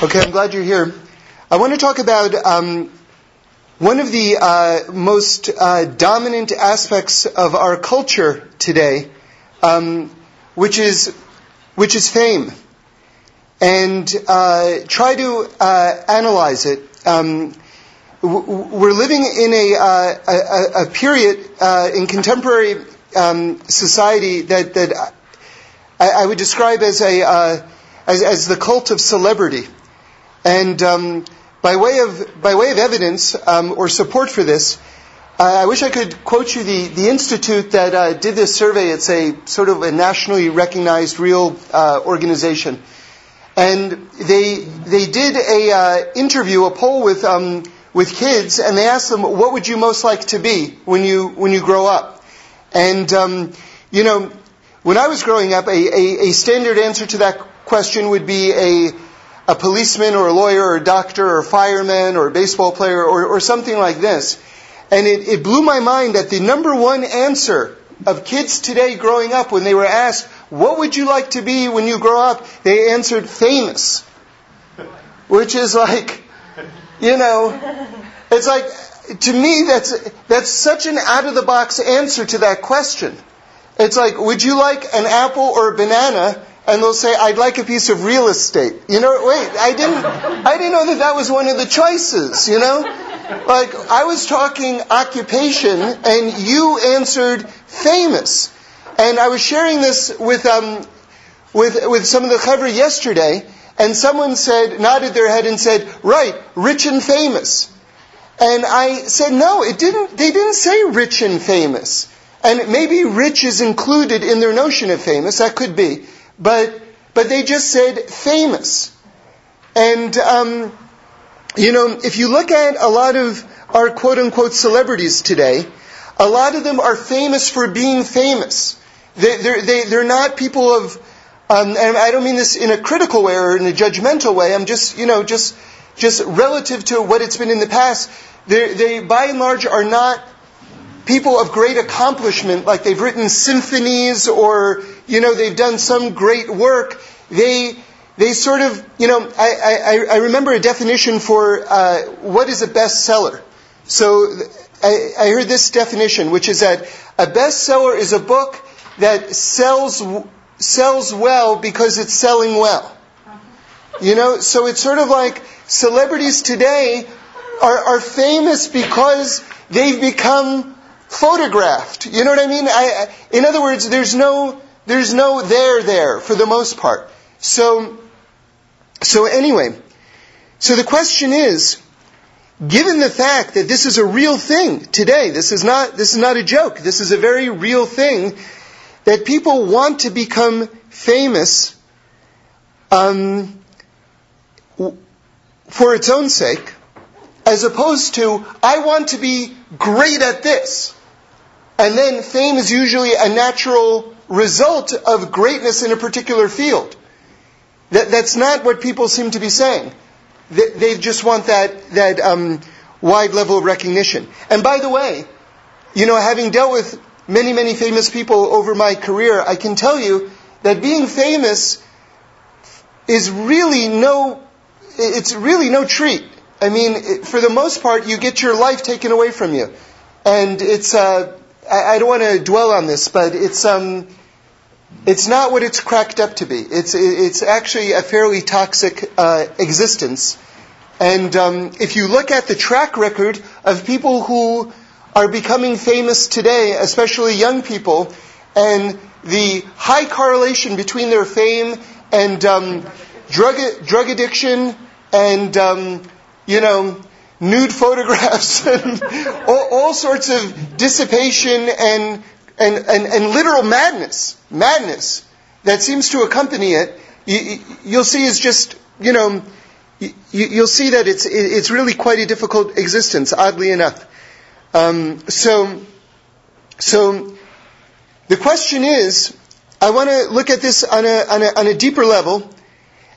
Okay, I'm glad you're here. I want to talk about um, one of the uh, most uh, dominant aspects of our culture today, um, which is which is fame, and uh, try to uh, analyze it. Um, we're living in a, uh, a, a period uh, in contemporary um, society that that I, I, would describe as a as, as the cult of celebrity. And um, by way of by way of evidence um, or support for this, uh, I wish I could quote you the the institute that uh, did this survey. It's a sort of a nationally recognized real uh, organization, and they they did a uh, interview, a poll with um, with kids, and they asked them, "What would you most like to be when you when you grow up?" And um, you know, when I was growing up, a, a, a standard answer to that question would be a a policeman or a lawyer or a doctor or a fireman or a baseball player or, or something like this. And it, it blew my mind that the number one answer of kids today growing up when they were asked, what would you like to be when you grow up? They answered famous. Which is like, you know, it's like, to me, that's, that's such an out of the box answer to that question. It's like, would you like an apple or a banana? And they'll say, "I'd like a piece of real estate." You know, wait, I didn't, I didn't know that that was one of the choices. You know, like I was talking occupation, and you answered famous, and I was sharing this with um, with with some of the chevra yesterday, and someone said, nodded their head and said, "Right, rich and famous." And I said, no, it didn't, they didn't say rich and famous. And maybe rich is included in their notion of famous, that could be. But, but they just said famous. And, um, you know, if you look at a lot of our quote unquote celebrities today, a lot of them are famous for being famous. They, they're, they, they're not people of, um, and I don't mean this in a critical way or in a judgmental way. I'm just, you know, just, just relative to what it's been in the past. They, they, by and large, are not people of great accomplishment, like they've written symphonies or, you know, they've done some great work, they, they sort of, you know, I, I, I remember a definition for uh, what is a bestseller. So I, I heard this definition, which is that a bestseller is a book that sells sells well because it's selling well. You know, so it's sort of like celebrities today are, are famous because they've become photographed. You know what I mean? I, in other words, there's no, there's no there there for the most part. So, so anyway, so the question is, given the fact that this is a real thing today, this is not, this is not a joke, this is a very real thing, that people want to become famous, um, for its own sake, as opposed to, I want to be great at this. And then fame is usually a natural result of greatness in a particular field. That, that's not what people seem to be saying. They, they just want that, that um, wide level of recognition. And by the way, you know, having dealt with many, many famous people over my career, I can tell you that being famous is really no, it's really no treat. I mean, for the most part, you get your life taken away from you. And it's, uh, I, I don't want to dwell on this, but it's um, it's not what it's cracked up to be. It's it's actually a fairly toxic uh, existence. And um, if you look at the track record of people who are becoming famous today, especially young people, and the high correlation between their fame and um, drug drug addiction and um, you know nude photographs and all, all, sorts of dissipation and, and, and, and, literal madness, madness that seems to accompany it, you, will see is just, you know, you, will see that it's, it's really quite a difficult existence, oddly enough. Um, so, so the question is, I want to look at this on a, on a, on a deeper level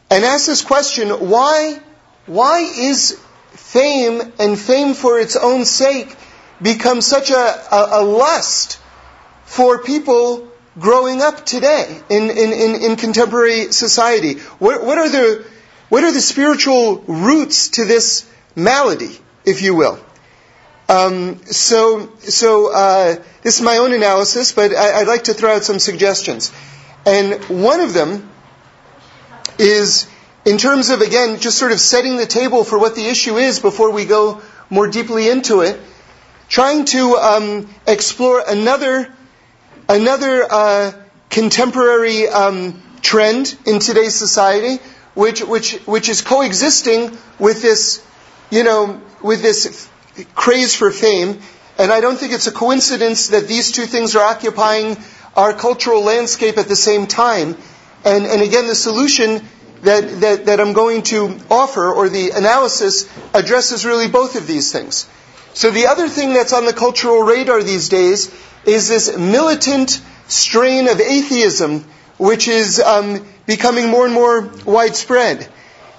and ask this question, why, why is fame and fame for its own sake become such a, a, a lust for people growing up today in, in, in, in contemporary society? What, what, are the, what are the spiritual roots to this malady, if you will? Um, so, so uh, this is my own analysis, but I, would like to throw out some suggestions. And one of them is in terms of, again, just sort of setting the table for what the issue is before we go more deeply into it, trying to um, explore another, another uh, contemporary um, trend in today's society, which, which, which is coexisting with this, you know, with this craze for fame. And I don't think it's a coincidence that these two things are occupying our cultural landscape at the same time. And, and again, the solution that, that, that I'm going to offer, or the analysis, addresses really both of these things. So the other thing that's on the cultural radar these days is this militant strain of atheism, which is um, becoming more and more widespread.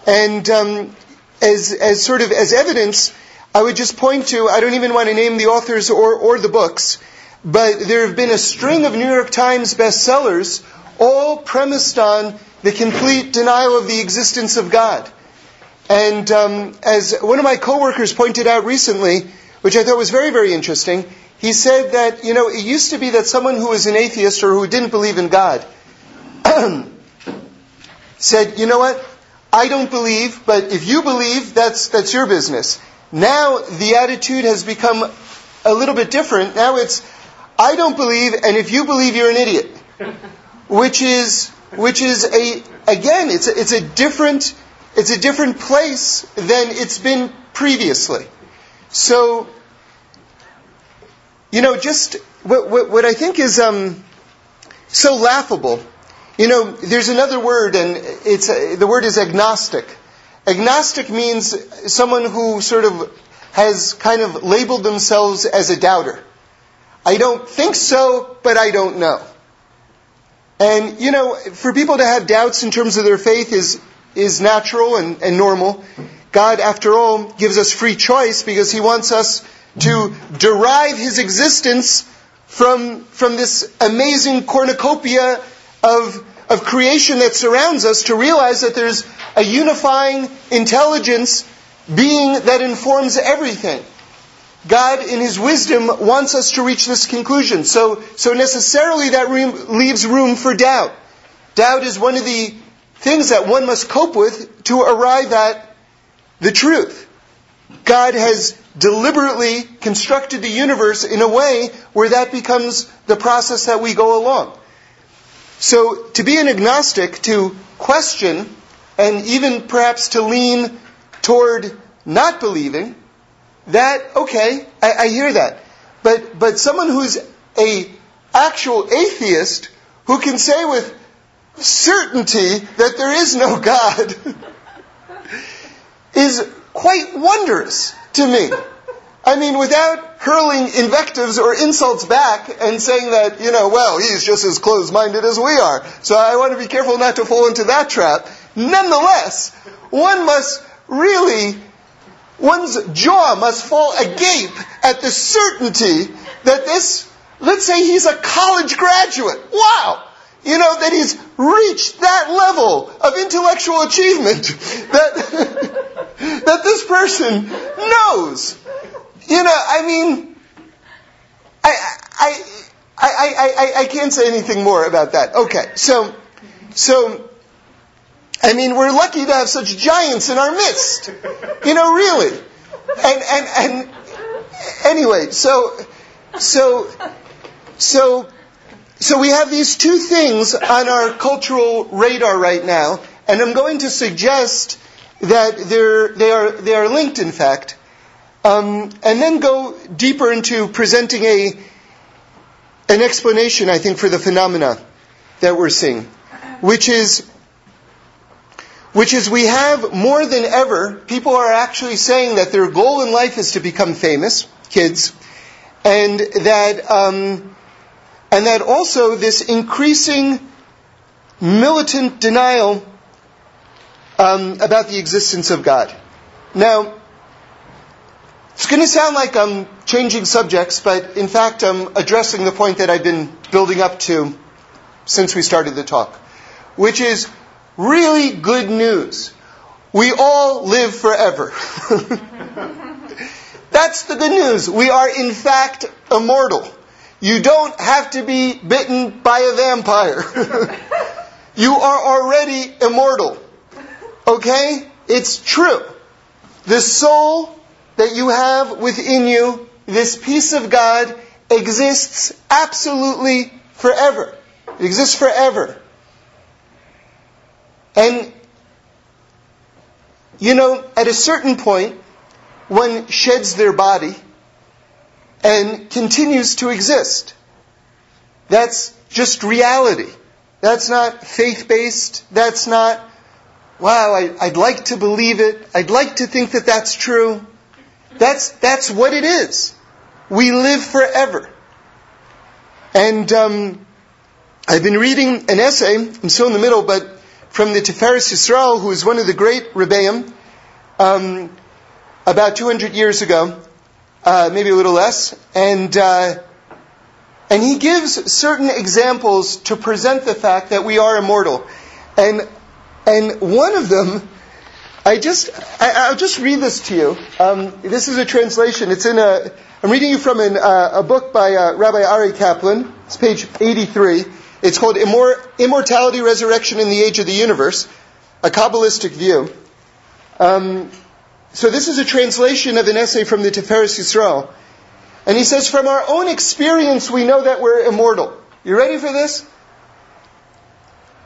And um, as, as sort of as evidence, I would just point to, I don't even want to name the authors or, or the books, but there have been a string of New York Times bestsellers all premised on the complete denial of the existence of God. And um, as one of my coworkers pointed out recently, which I thought was very, very interesting, he said that, you know, it used to be that someone who was an atheist or who didn't believe in God said, you know what? I don't believe, but if you believe, that's, that's your business. Now the attitude has become a little bit different. Now it's, I don't believe, and if you believe, you're an idiot. Which is, which is a, again, it's a, it's a different, it's a different place than it's been previously. So, you know, just what, what, what I think is um, so laughable. You know, there's another word, and it's uh, the word is agnostic. Agnostic means someone who sort of has kind of labeled themselves as a doubter. I don't think so, but I don't know. And, you know, for people to have doubts in terms of their faith is, is natural and, and normal. God, after all, gives us free choice because He wants us to derive His existence from, from this amazing cornucopia of, of creation that surrounds us to realize that there's a unifying intelligence being that informs everything. God, in His wisdom, wants us to reach this conclusion. So, so necessarily that room, leaves room for doubt. Doubt is one of the things that one must cope with to arrive at the truth. God has deliberately constructed the universe in a way where that becomes the process that we go along. So, to be an agnostic, to question, and even perhaps to lean toward not believing, that, okay, I, I hear that. But, but someone who's a actual atheist who can say with certainty that there is no God is quite wondrous to me. I mean, without hurling invectives or insults back and saying that, you know, well, he's just as closed minded as we are. So I want to be careful not to fall into that trap. Nonetheless, one must really, one's jaw must fall agape at the certainty that this, let's say he's a college graduate. Wow! You know, that he's reached that level of intellectual achievement that, that this person knows. You know, I mean, I, I, I, I, I, can't say anything more about that. Okay, so, so, I mean, we're lucky to have such giants in our midst. You know, really. And, and, and, anyway, so, so, so, so we have these two things on our cultural radar right now, and I'm going to suggest that they're, they are, they are linked, in fact, um, and then go deeper into presenting a, an explanation, I think, for the phenomena that we're seeing, which is which is we have more than ever, people are actually saying that their goal in life is to become famous, kids, and that, um, and that also this increasing militant denial um, about the existence of God. Now, it's going to sound like I'm changing subjects, but in fact, I'm addressing the point that I've been building up to since we started the talk, which is really good news. we all live forever. That's the good news. We are in fact immortal. You don't have to be bitten by a vampire. you are already immortal. Okay? It's true. The soul that you have within you, this piece of God, exists absolutely forever. It exists forever. And, you know, at a certain point, one sheds their body and continues to exist. That's just reality. That's not faith based. That's not, wow, I, would like to believe it. I'd like to think that that's true. That's, that's what it is. We live forever. And um, I've been reading an essay, I'm still in the middle, but from the Tiferes Yisrael, who is one of the great Rebbeim, um, about 200 years ago, uh, maybe a little less, and uh, and he gives certain examples to present the fact that we are immortal, and and one of them, I just I, will just read this to you. Um, this is a translation. It's in a. I'm reading you from an, uh, a book by uh, Rabbi Aryeh Kaplan. It's page 83. It's called Immor- Immortality, Resurrection in the Age of the Universe, a Kabbalistic view. Um, so this is a translation of an essay from the Tiferes Yisrael. And he says, from our own experience, we know that we're immortal. You ready for this?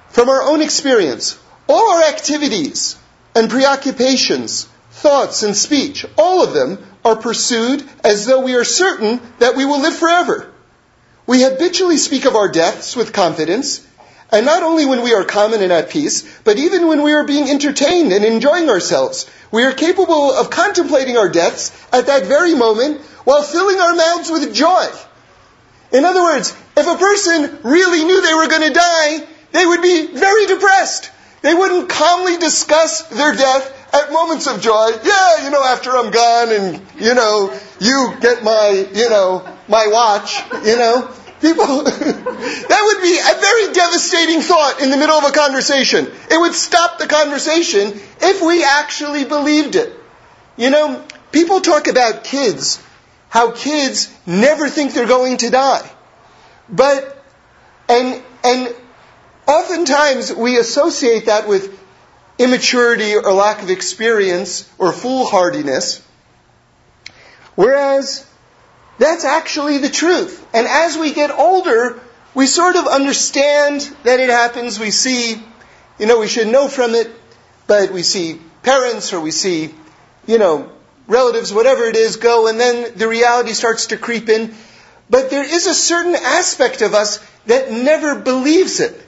From our own experience, all our activities and preoccupations, thoughts and speech, all of them are pursued as though we are certain that we will live forever. We habitually speak of our deaths with confidence, and not only when we are calm and at peace, but even when we are being entertained and enjoying ourselves, we are capable of contemplating our deaths at that very moment while filling our mouths with joy. In other words, if a person really knew they were going to die, they would be very depressed. They wouldn't calmly discuss their death at moments of joy. Yeah, you know, after I'm gone and, you know, you get my, you know, my watch, you know. People, that would be a very devastating thought in the middle of a conversation. It would stop the conversation if we actually believed it. You know, people talk about kids, how kids never think they're going to die. But, and, and oftentimes we associate that with immaturity or lack of experience or foolhardiness. Whereas that's actually the truth. And as we get older, we sort of understand that it happens. We see, you know, we should know from it, but we see parents or we see, you know, relatives, whatever it is, go, and then the reality starts to creep in. But there is a certain aspect of us that never believes it.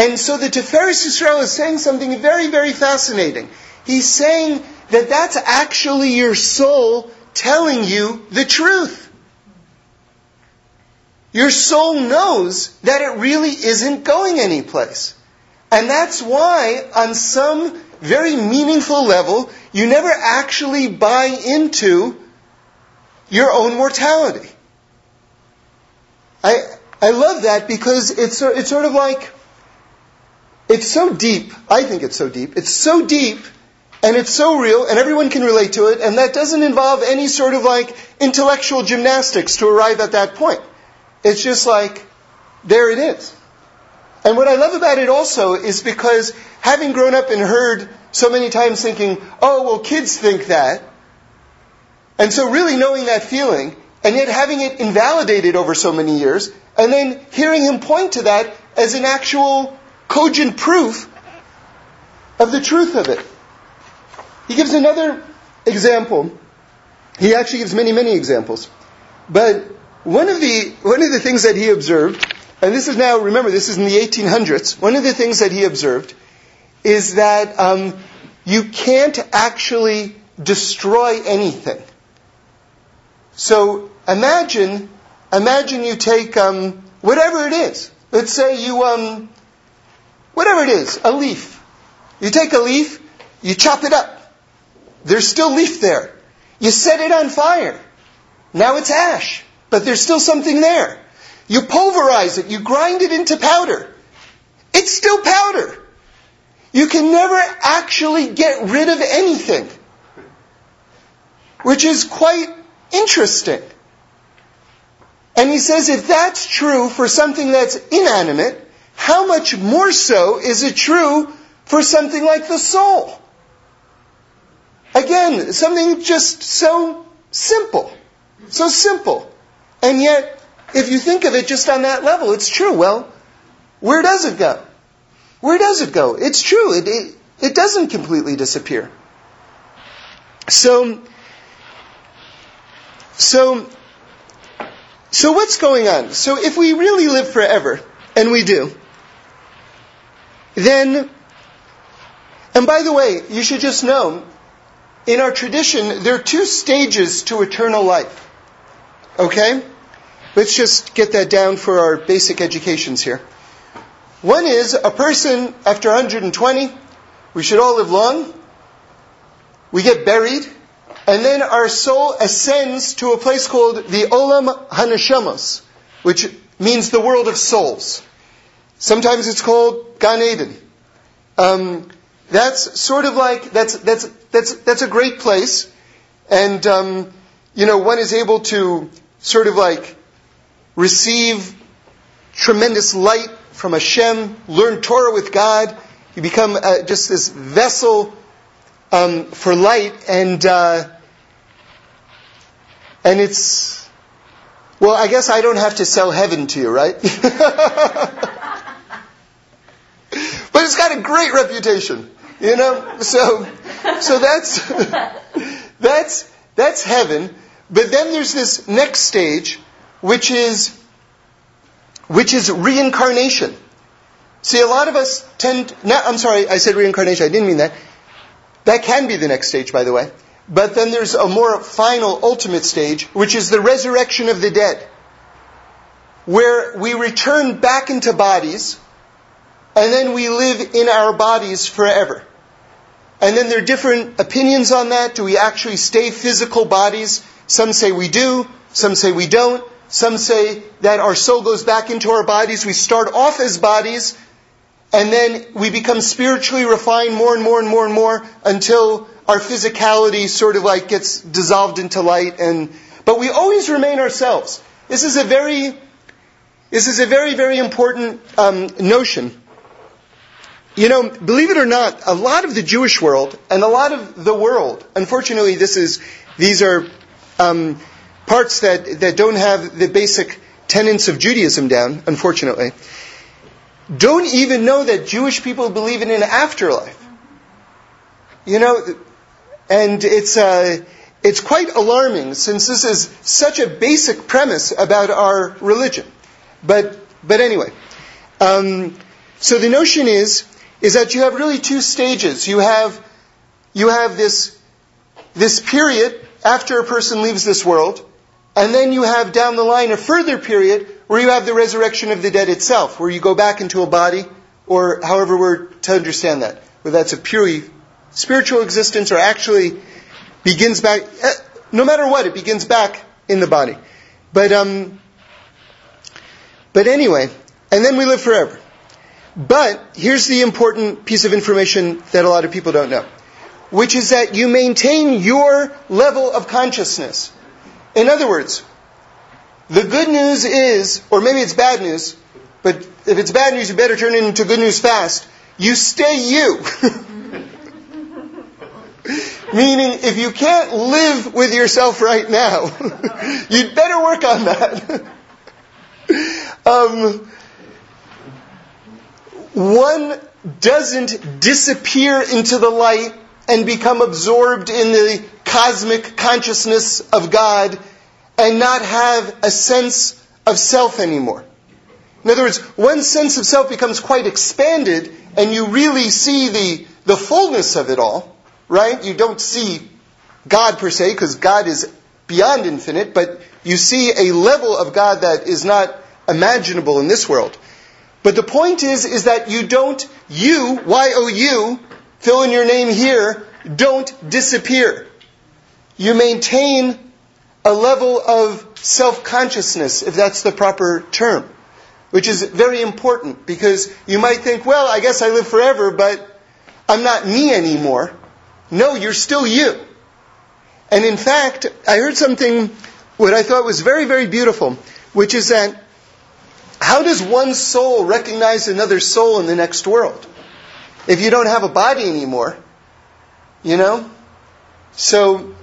And so the Tiferes Yisrael is saying something very, very fascinating. He's saying that that's actually your soul telling you the truth. Your soul knows that it really isn't going anyplace. And that's why, on some very meaningful level, you never actually buy into your own mortality. I, I love that because it's, it's sort of like, it's so deep. I think it's so deep. It's so deep and it's so real, and everyone can relate to it, and that doesn't involve any sort of like intellectual gymnastics to arrive at that point. It's just like, there it is. And what I love about it also is because having grown up and heard so many times thinking, oh, well, kids think that, and so really knowing that feeling, and yet having it invalidated over so many years, and then hearing him point to that as an actual cogent proof of the truth of it. He gives another example. He actually gives many, many examples. But one of the, one of the things that he observed, and this is now, remember, this is in the 1800s, one of the things that he observed is that um, you can't actually destroy anything. So imagine, imagine you take um, whatever it is. Let's say you, um, whatever it is, a leaf. You take a leaf, you chop it up. There's still leaf there. You set it on fire. Now it's ash, but there's still something there. You pulverize it, you grind it into powder. It's still powder. you can never actually get rid of anything. Which is quite interesting. And he says if that's true for something that's inanimate, how much more so is it true for something like the soul? Again, something just so simple. So simple. And yet, if you think of it just on that level, it's true. Well, where does it go? Where does it go? It's true. It, it, it doesn't completely disappear. So, so, so what's going on? So if we really live forever, and we do, then, and by the way, you should just know, in our tradition, there are two stages to eternal life. Okay? Let's just get that down for our basic educations here. One is a person after 120, we should all live long, we get buried, and then our soul ascends to a place called the Olam Haneshamos, which means the world of souls. Sometimes it's called Gan Eden. Um, that's sort of like that's that's that's that's a great place, and um, you know one is able to sort of like receive tremendous light from Hashem, learn Torah with God. You become uh, just this vessel um, for light, and uh, and it's well, I guess I don't have to sell heaven to you, right? but it's got a great reputation, you know. So, so that's that's that's heaven. But then there's this next stage, which is which is reincarnation. See, a lot of us tend, no, I'm sorry, I said reincarnation, I didn't mean that. That can be the next stage, by the way. But then there's a more final, ultimate stage, which is the resurrection of the dead. Where we return back into bodies, and then we live in our bodies forever. And then there are different opinions on that. Do we actually stay physical bodies? Some say we do, some say we don't. Some say that our soul goes back into our bodies. We start off as bodies, and then we become spiritually refined more and more and more and more until our physicality sort of like gets dissolved into light. And but we always remain ourselves. This is a very, this is a very very important um, notion. You know, believe it or not, a lot of the Jewish world and a lot of the world, unfortunately, this is these are um, parts that, that don't have the basic tenets of Judaism down, unfortunately, don't even know that Jewish people believe in an afterlife. You know, and it's, uh, it's quite alarming since this is such a basic premise about our religion. But, but anyway, um, so the notion is, is that you have really two stages. You have, you have this, this period after a person leaves this world, and then you have down the line a further period where you have the resurrection of the dead itself, where you go back into a body, or however we're to understand that. Whether that's a purely spiritual existence or actually begins back, eh, no matter what, it begins back in the body. But, um, but anyway, and then we live forever. But here's the important piece of information that a lot of people don't know, which is that you maintain your level of consciousness. In other words, the good news is, or maybe it's bad news, but if it's bad news, you better turn it into good news fast. You stay you. Meaning, if you can't live with yourself right now, you'd better work on that. um, one doesn't disappear into the light and become absorbed in the cosmic consciousness of God and not have a sense of self anymore. In other words, one sense of self becomes quite expanded and you really see the, the fullness of it all, right? You don't see God per se because God is beyond infinite, but you see a level of God that is not imaginable in this world. But the point is, is that you don't, you, Y-O-U, fill in your name here, don't disappear. You maintain a level of self-consciousness, if that's the proper term, which is very important because you might think, well, I guess I live forever, but I'm not me anymore. No, you're still you. And in fact, I heard something what I thought was very, very beautiful, which is that how does one soul recognize another soul in the next world? If you don't have a body anymore, you know? So,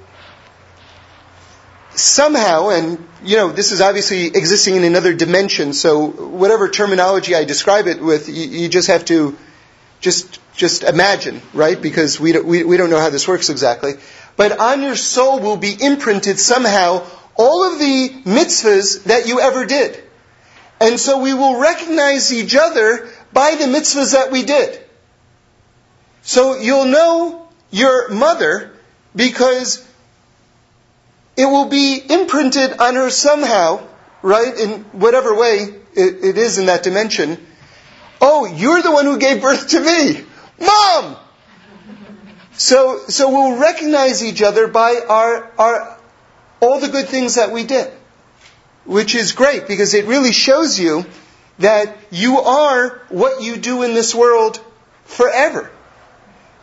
somehow, and you know, this is obviously existing in another dimension, so whatever terminology I describe it with, you, you just have to just, just imagine, right? Because we don't, we, we don't know how this works exactly. But on your soul will be imprinted somehow all of the mitzvahs that you ever did. And so we will recognize each other by the mitzvahs that we did. So you'll know your mother because it will be imprinted on her somehow, right, in whatever way it, it is in that dimension. Oh, you're the one who gave birth to me. Mom! So, so we'll recognize each other by our, our, all the good things that we did. Which is great because it really shows you that you are what you do in this world forever.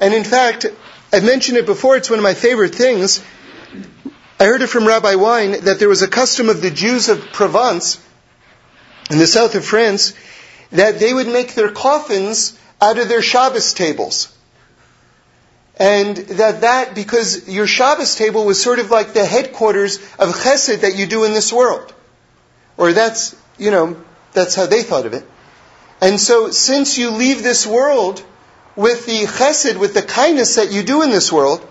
And in fact, I've mentioned it before, it's one of my favorite things. I heard it from Rabbi Wein that there was a custom of the Jews of Provence in the south of France that they would make their coffins out of their Shabbos tables. And that that, because your Shabbos table was sort of like the headquarters of chesed that you do in this world. Or that's, you know, that's how they thought of it. And so, since you leave this world with the chesed, with the kindness that you do in this world,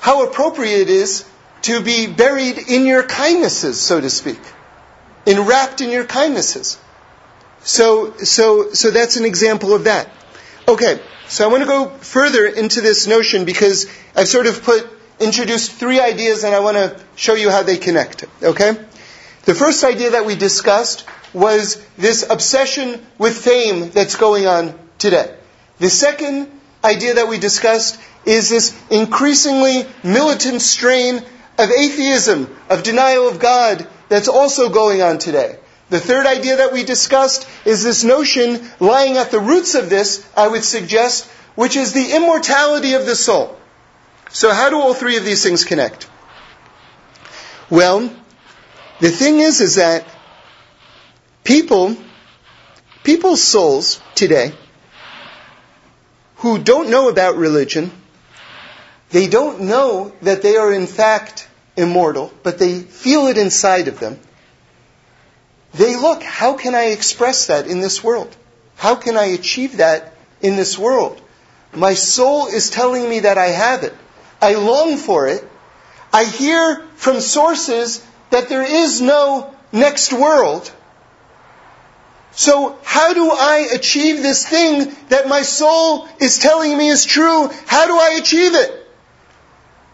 how appropriate it is to be buried in your kindnesses, so to speak. Enwrapped in your kindnesses. So, so, so that's an example of that. Okay, so I want to go further into this notion because I've sort of put, introduced three ideas and I want to show you how they connect. Okay? The first idea that we discussed was this obsession with fame that's going on today. The second idea that we discussed is this increasingly militant strain of atheism, of denial of God that's also going on today. The third idea that we discussed is this notion lying at the roots of this, I would suggest, which is the immortality of the soul. So how do all three of these things connect? Well, the thing is, is that people, people's souls today, who don't know about religion, they don't know that they are in fact immortal, but they feel it inside of them. They look, how can I express that in this world? How can I achieve that in this world? My soul is telling me that I have it. I long for it. I hear from sources that there is no next world. So how do I achieve this thing that my soul is telling me is true? How do I achieve it?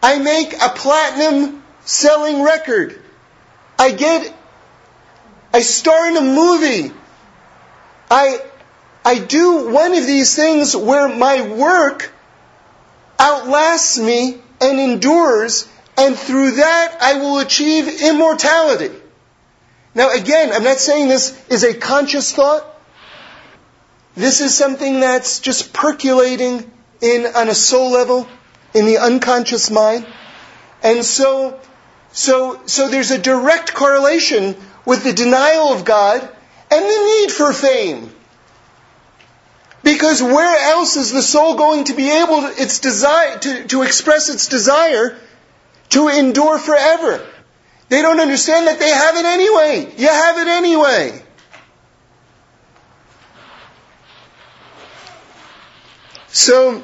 I make a platinum selling record. I get I star in a movie. I, I do one of these things where my work outlasts me and endures, and through that I will achieve immortality. Now again, I'm not saying this is a conscious thought. This is something that's just percolating in on a soul level, in the unconscious mind. And so, so, so there's a direct correlation with the denial of God and the need for fame. Because where else is the soul going to be able to, its desire, to, to express its desire to endure forever? They don't understand that they have it anyway. You have it anyway. So,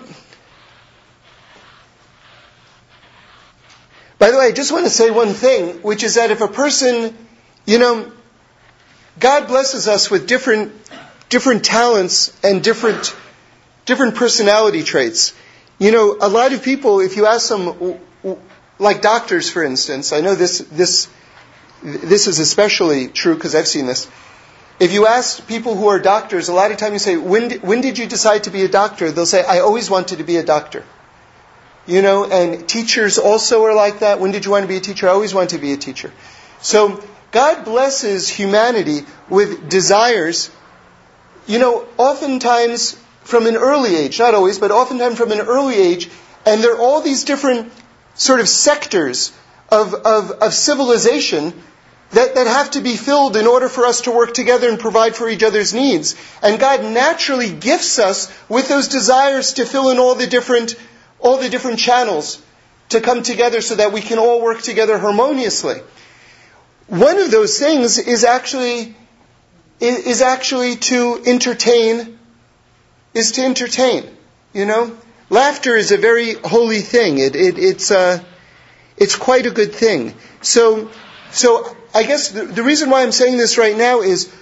by the way, I just want to say one thing, which is that if a person you know, God blesses us with different, different talents and different, different personality traits. You know, a lot of people, if you ask them, like doctors, for instance, I know this, this, this is especially true because I've seen this. If you ask people who are doctors, a lot of times you say, when when did you decide to be a doctor? They'll say, I always wanted to be a doctor. You know, and teachers also are like that. When did you want to be a teacher? I always wanted to be a teacher. So God blesses humanity with desires. You know, oftentimes from an early age, not always, but oftentimes from an early age, and there are all these different sort of sectors of, of, of civilization that, that have to be filled in order for us to work together and provide for each other's needs. And God naturally gifts us with those desires to fill in all the different, all the different channels to come together so that we can all work together harmoniously. One of those things is actually, is actually to entertain, is to entertain, you know? Laughter is a very holy thing. It, it, it's, uh, it's quite a good thing. So, so I guess the, the reason why I'm saying this right now is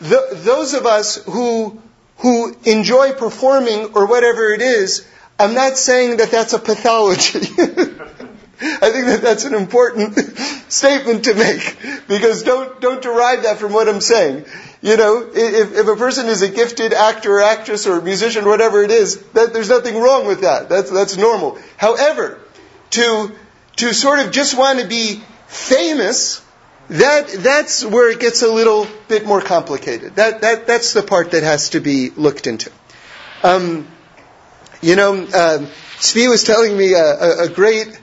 the, those of us who, who enjoy performing or whatever it is, I'm not saying that that's a pathology. I think that that's an important statement to make because don't don't derive that from what I'm saying. You know, if, if a person is a gifted actor or actress or musician, whatever it is, that there's nothing wrong with that. That's that's normal. However, to to sort of just want to be famous that, that's where it gets a little bit more complicated. That, that, that's the part that has to be looked into. Um, you know, um, Svi was telling me a, a, a great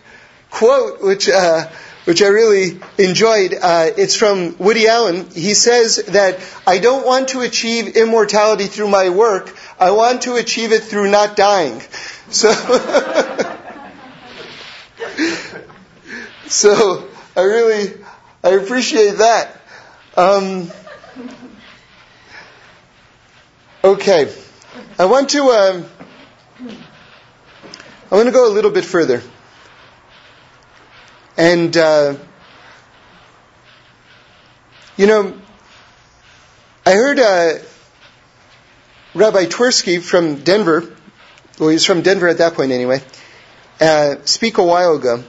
quote, which, uh, which I really enjoyed. Uh, it's from Woody Allen. He says that I don't want to achieve immortality through my work. I want to achieve it through not dying. So, so I really, I appreciate that. Um, okay, I want to. Um, I want to go a little bit further, and uh, you know, I heard uh, Rabbi Twersky from Denver. Well, he was from Denver at that point, anyway. Uh, speak a while ago,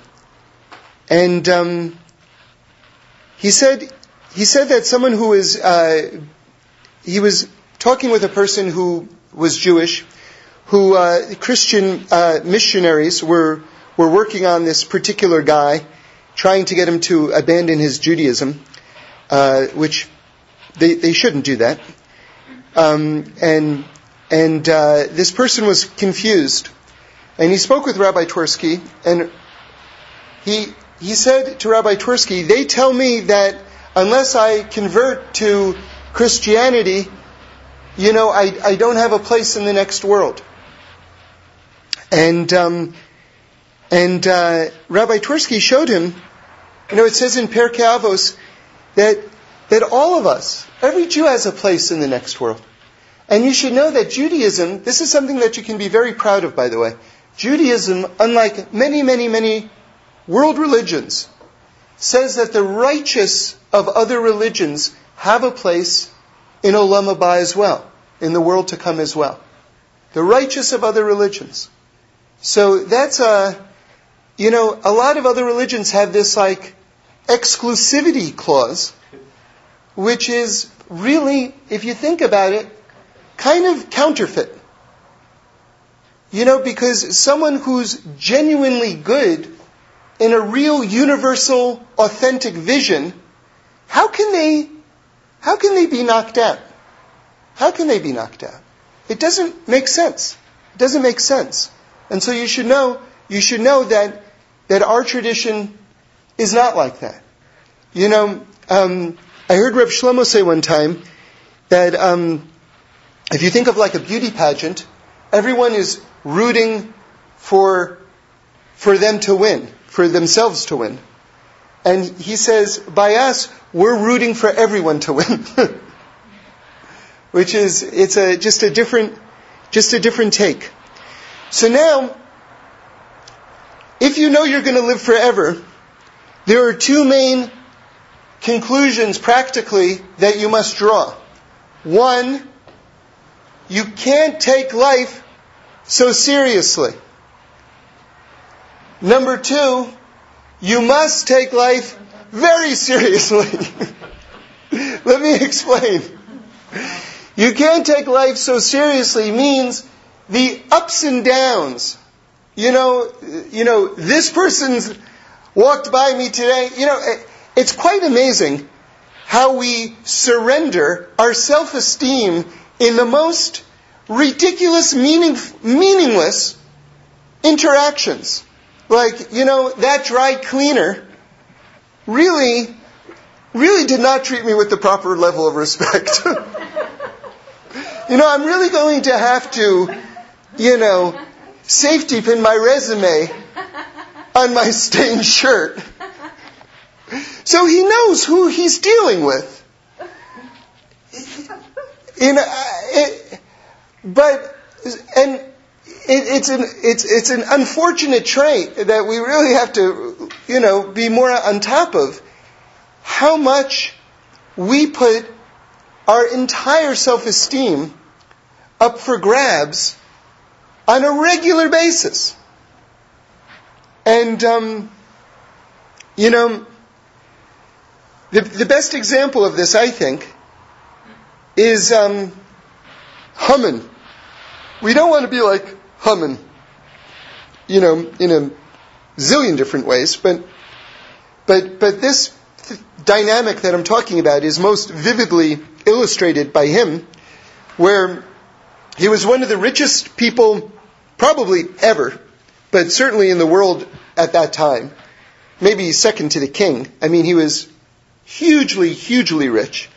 and um, he said, he said that someone who was, uh, he was talking with a person who was Jewish, who uh, Christian uh, missionaries were were working on this particular guy, trying to get him to abandon his Judaism, uh, which they they shouldn't do that. Um, and and uh, this person was confused, and he spoke with Rabbi Twersky, and he he said to Rabbi Twersky, they tell me that unless I convert to Christianity, you know, I, I don't have a place in the next world. And, um, and uh, Rabbi Twersky showed him, you know, it says in Pirkei Avos that, that all of us, every Jew has a place in the next world. And you should know that Judaism, this is something that you can be very proud of, by the way. Judaism, unlike many, many, many world religions, says that the righteous of other religions have a place in Olam Haba as well, in the world to come as well. The righteous of other religions. So that's a, you know, a lot of other religions have this like exclusivity clause, which is really, if you think about it, kind of counterfeit. You know, because someone who's genuinely good in a real universal authentic vision, how can they how can they be knocked out? How can they be knocked out? It doesn't make sense. It doesn't make sense. And so you should know you should know that that our tradition is not like that. You know, um, I heard Reb Shlomo say one time that um, if you think of like a beauty pageant, everyone is rooting for for them to win for themselves to win. And he says, by us, we're rooting for everyone to win. Which is, it's a, just a different, just a different take. So now, if you know you're going to live forever, there are two main conclusions practically that you must draw. One, you can't take life so seriously. Number two, you must take life very seriously. Let me explain. You can't take life so seriously means the ups and downs. You know, you know, this person's walked by me today. You know, it's quite amazing how we surrender our self-esteem in the most ridiculous, meaning, meaningless interactions. Like, you know, that dry cleaner really, really did not treat me with the proper level of respect. you know, I'm really going to have to, you know, safety pin my resume on my stained shirt. So he knows who he's dealing with. You know, it, but and it, it's an it's it's an unfortunate trait that we really have to you know be more on top of. How much we put our entire self-esteem up for grabs on a regular basis. And, um, you know, the, the best example of this, I think, is um, Haman. We don't want to be like Haman, you know, in a zillion different ways, but, but, but this th- dynamic that I'm talking about is most vividly illustrated by him, where he was one of the richest people probably ever, but certainly in the world at that time. Maybe second to the king. I mean, he was hugely, hugely rich.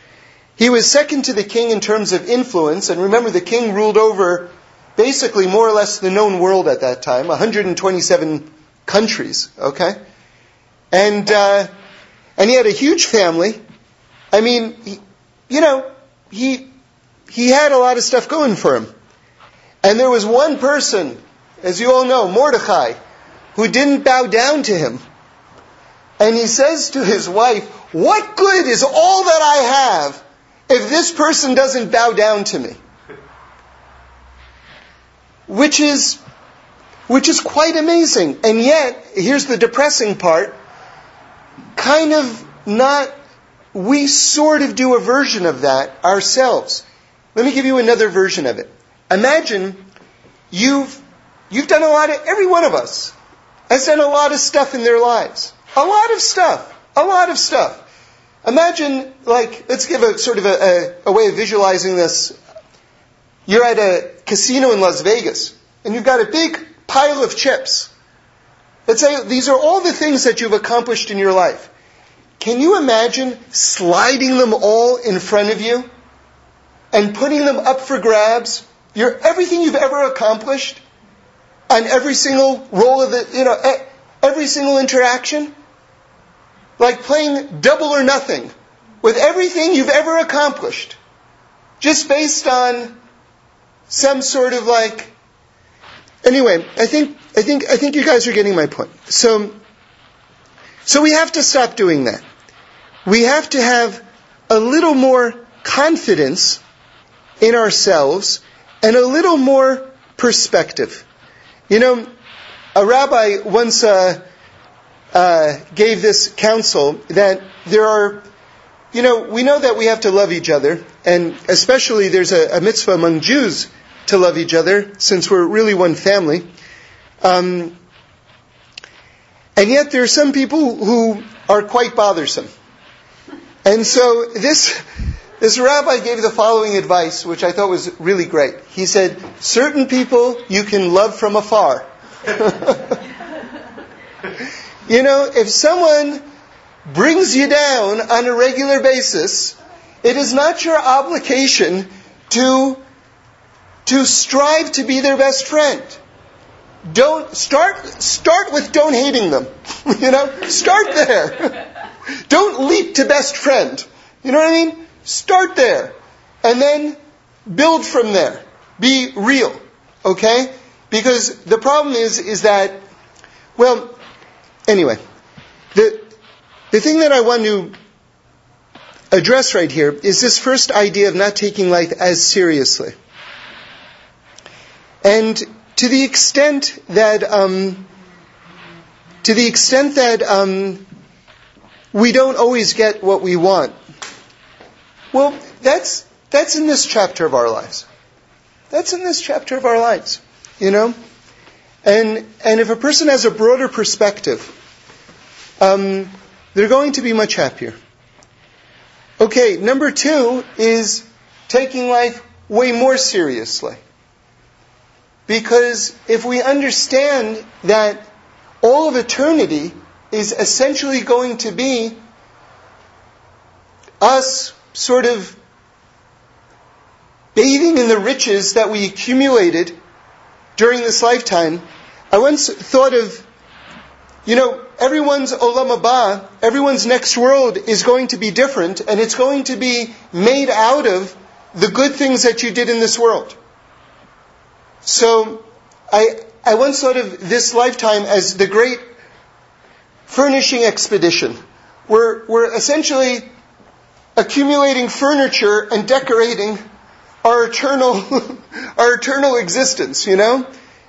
He was second to the king in terms of influence, and remember the king ruled over basically more or less the known world at that time, 127 countries, okay? And, uh, and he had a huge family. I mean, he, you know, he, he had a lot of stuff going for him. And there was one person, as you all know, Mordecai, who didn't bow down to him. And he says to his wife, What good is all that I have if this person doesn't bow down to me? Which is, which is quite amazing. And yet, here's the depressing part, kind of not, we sort of do a version of that ourselves. Let me give you another version of it. Imagine you've, you've done a lot of, every one of us has done a lot of stuff in their lives. A lot of stuff. A lot of stuff. Imagine, like, let's give a sort of a, a, a way of visualizing this. You're at a casino in Las Vegas, and you've got a big pile of chips. Let's say these are all the things that you've accomplished in your life. Can you imagine sliding them all in front of you and putting them up for grabs, your, everything you've ever accomplished, on every single roll of the, you know, every single interaction, like playing double or nothing with everything you've ever accomplished, just based on some sort of like. Anyway, I think I think I think you guys are getting my point. So, so we have to stop doing that. We have to have a little more confidence in ourselves and a little more perspective. You know, a rabbi once uh, uh, gave this counsel that there are, you know, we know that we have to love each other, and especially there's a, a mitzvah among Jews to love each other, since we're really one family. Um, and yet there are some people who are quite bothersome. And so this this rabbi gave the following advice, which I thought was really great. He said, certain people you can love from afar. you know, if someone brings you down on a regular basis, it is not your obligation to, to strive to be their best friend. Don't start start with don't hating them. you know, start there. don't leap to best friend. You know what I mean? Start there. And then build from there. Be real. Okay? Because the problem is, is that, well, anyway, the, the thing that I want to address right here is this first idea of not taking life as seriously. And to the extent that, um, to the extent that um, we don't always get what we want, well, that's, that's in this chapter of our lives. That's in this chapter of our lives, you know? And, and if a person has a broader perspective, um, they're going to be much happier. Okay, number two is taking life way more seriously. Because if we understand that all of eternity is essentially going to be us sort of bathing in the riches that we accumulated during this lifetime, I once thought of, you know, everyone's olam haba, everyone's next world is going to be different, and it's going to be made out of the good things that you did in this world. So, I, I once thought of this lifetime as the great furnishing expedition. We're, we're essentially accumulating furniture and decorating our eternal, our eternal existence, you know?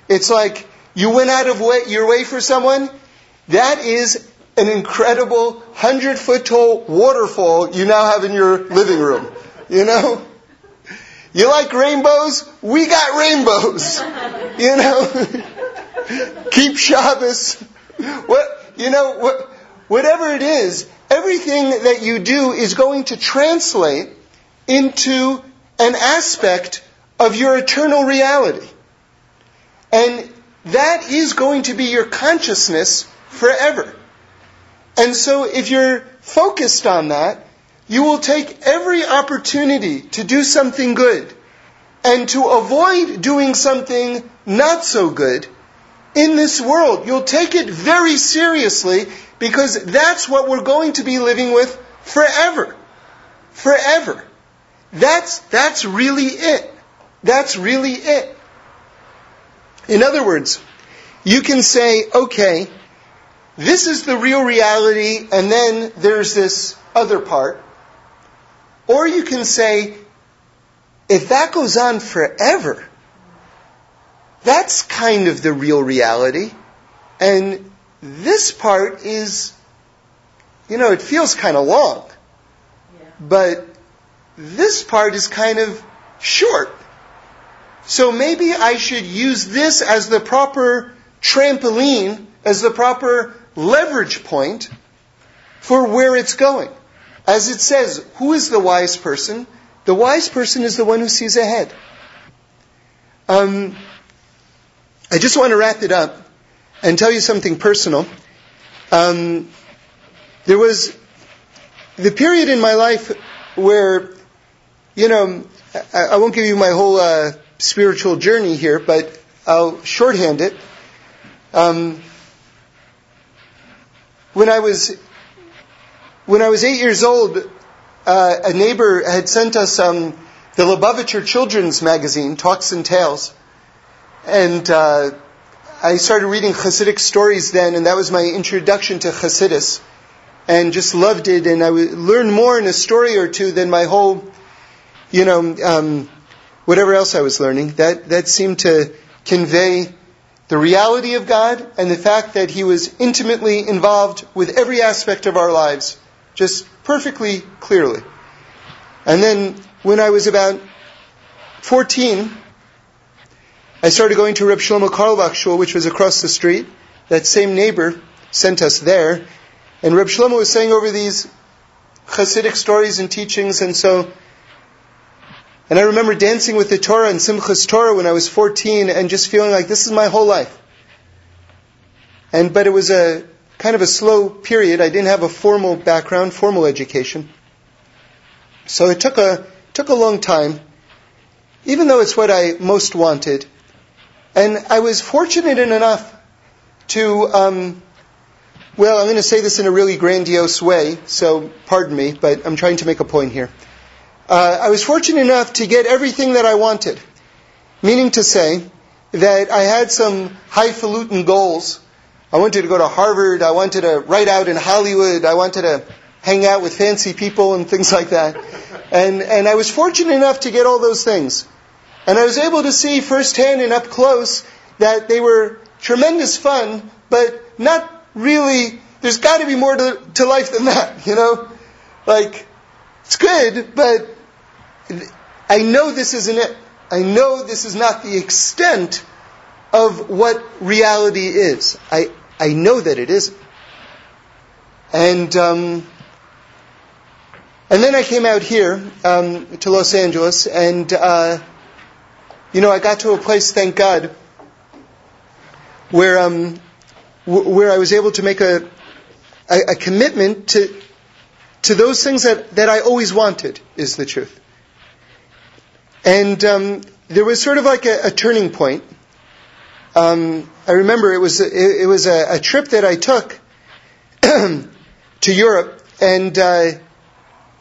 It's like you went out of way, your way for someone. That is an incredible hundred foot tall waterfall you now have in your living room. You know? You like rainbows? We got rainbows. You know? Keep Shabbos. What, you know, what, whatever it is, everything that you do is going to translate into an aspect of your eternal reality. And that is going to be your consciousness forever. And so if you're focused on that, you will take every opportunity to do something good and to avoid doing something not so good in this world. You'll take it very seriously because that's what we're going to be living with forever. Forever. That's, that's really it. That's really it. In other words, you can say, okay, this is the real reality, and then there's this other part. Or you can say, if that goes on forever, that's kind of the real reality. And this part is, you know, it feels kind of long. Yeah. But this part is kind of short. So maybe I should use this as the proper trampoline, as the proper leverage point for where it's going. As it says, who is the wise person? The wise person is the one who sees ahead. Um, I just want to wrap it up and tell you something personal. Um, there was the period in my life where you know, I, I won't give you my whole uh, spiritual journey here, but I'll shorthand it. Um, when I was when I was eight years old, uh, a neighbor had sent us um, the Lubavitcher Children's Magazine, Talks and Tales, and uh, I started reading Hasidic stories then, and that was my introduction to Hasidus, and just loved it. And I learned more in a story or two than my whole you know, um, whatever else I was learning, that, that seemed to convey the reality of God and the fact that He was intimately involved with every aspect of our lives, just perfectly clearly. And then when I was about 14, I started going to Reb Shlomo Carlebach Shul, which was across the street. That same neighbor sent us there. And Reb Shlomo was saying over these Hasidic stories and teachings, and so and I remember dancing with the Torah and Simchas Torah when I was 14 and just feeling like this is my whole life. And, but it was a kind of a slow period. I didn't have a formal background, formal education. So it took a, took a long time, even though it's what I most wanted. And I was fortunate enough to, um, well, I'm going to say this in a really grandiose way, so pardon me, but I'm trying to make a point here uh, I was fortunate enough to get everything that I wanted. Meaning to say that I had some highfalutin goals. I wanted to go to Harvard. I wanted to write out in Hollywood. I wanted to hang out with fancy people and things like that. And, and I was fortunate enough to get all those things. And I was able to see firsthand and up close that they were tremendous fun, but not really, there's got to be more to, to life than that, you know? Like, it's good, but I know this isn't it. I know this is not the extent of what reality is. I, I know that it isn't. And, um, and then I came out here um, to Los Angeles, and uh, you know, I got to a place, thank God, where um, where I was able to make a, a, a commitment to to those things that, that I always wanted is the truth. And um, there was sort of like a, a turning point. Um, I remember it was it, it was a, a, trip that I took to Europe, and uh,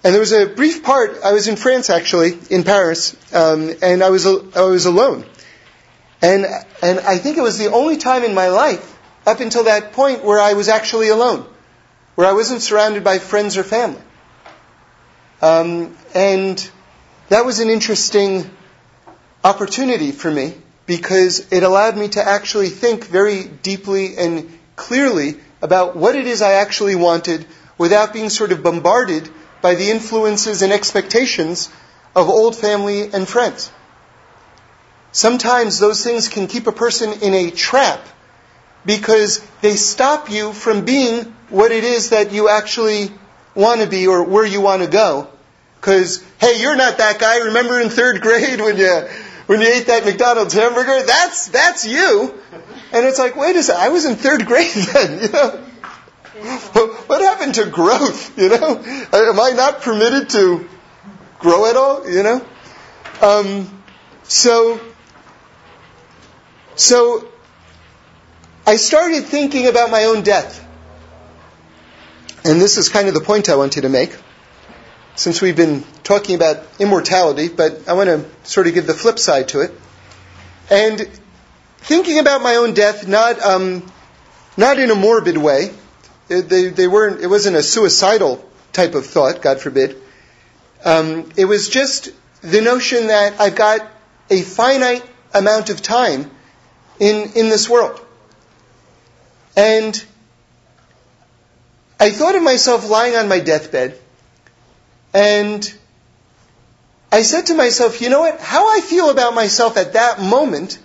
and there was a brief part. I was in France actually, in Paris, um, and I was I was alone, and and I think it was the only time in my life up until that point where I was actually alone, where I wasn't surrounded by friends or family, um, and that was an interesting opportunity for me because it allowed me to actually think very deeply and clearly about what it is I actually wanted without being sort of bombarded by the influences and expectations of old family and friends. Sometimes those things can keep a person in a trap because they stop you from being what it is that you actually want to be or where you want to go. Because, hey, you're not that guy. Remember in third grade when you when you ate that McDonald's hamburger? That's that's you. And it's like, wait a second, I was in third grade then. You know, what happened to growth? You know, am I not permitted to grow at all? You know, um, so so I started thinking about my own death, and this is kind of the point I wanted to make since we've been talking about immortality, but I want to sort of give the flip side to it. And thinking about my own death, not um, not in a morbid way. It, they, they weren't. It wasn't a suicidal type of thought. God forbid. Um, it was just the notion that I've got a finite amount of time in in this world, and I thought of myself lying on my deathbed and I said to myself, you know what? How I feel about myself at that moment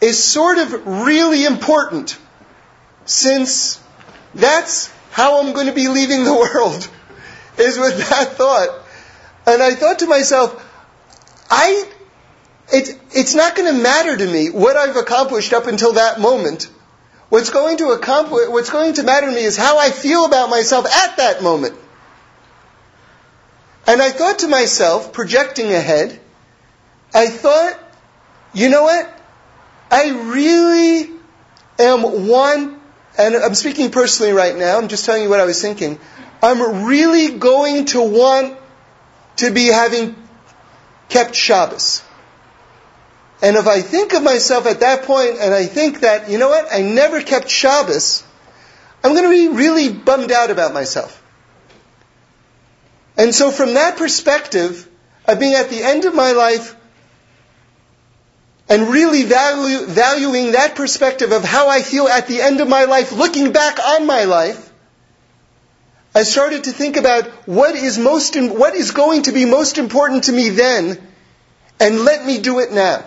is sort of really important since that's how I'm going to be leaving the world is with that thought. And I thought to myself, I, it, it's not going to matter to me what I've accomplished up until that moment. What's going to accomplish, what's going to matter to me is how I feel about myself at that moment. And I thought to myself, projecting ahead, I thought, you know what? I really am one, and I'm speaking personally right now, I'm just telling you what I was thinking. I'm really going to want to be having kept Shabbos. And if I think of myself at that point and I think that, you know what, I never kept Shabbos, I'm going to be really bummed out about myself. And so from that perspective of being at the end of my life and really value, valuing that perspective of how I feel at the end of my life, looking back on my life, I started to think about what is most, what is going to be most important to me then, and let me do it now.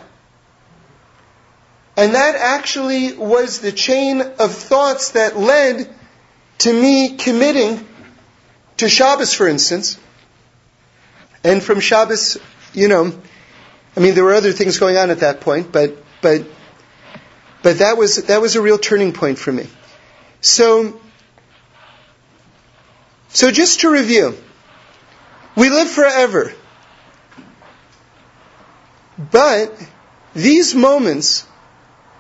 And that actually was the chain of thoughts that led to me committing to Shabbos, for instance. And from Shabbos, you know, I mean, there were other things going on at that point, but but but that was that was a real turning point for me. So so just to review, we live forever. But these moments,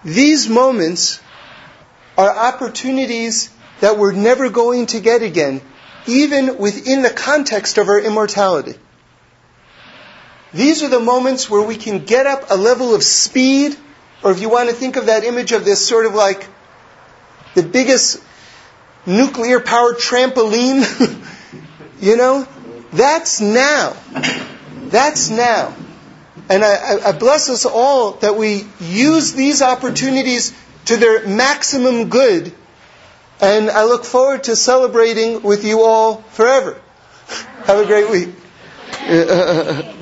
these moments are opportunities that we're never going to get again even within the context of our immortality. These are the moments where we can get up a level of speed, or if you want to think of that image of this sort of like the biggest nuclear powered trampoline, you know, that's now. That's now. And I, I, bless us all that we use these opportunities to their maximum good and I look forward to celebrating with you all forever. Have a great week.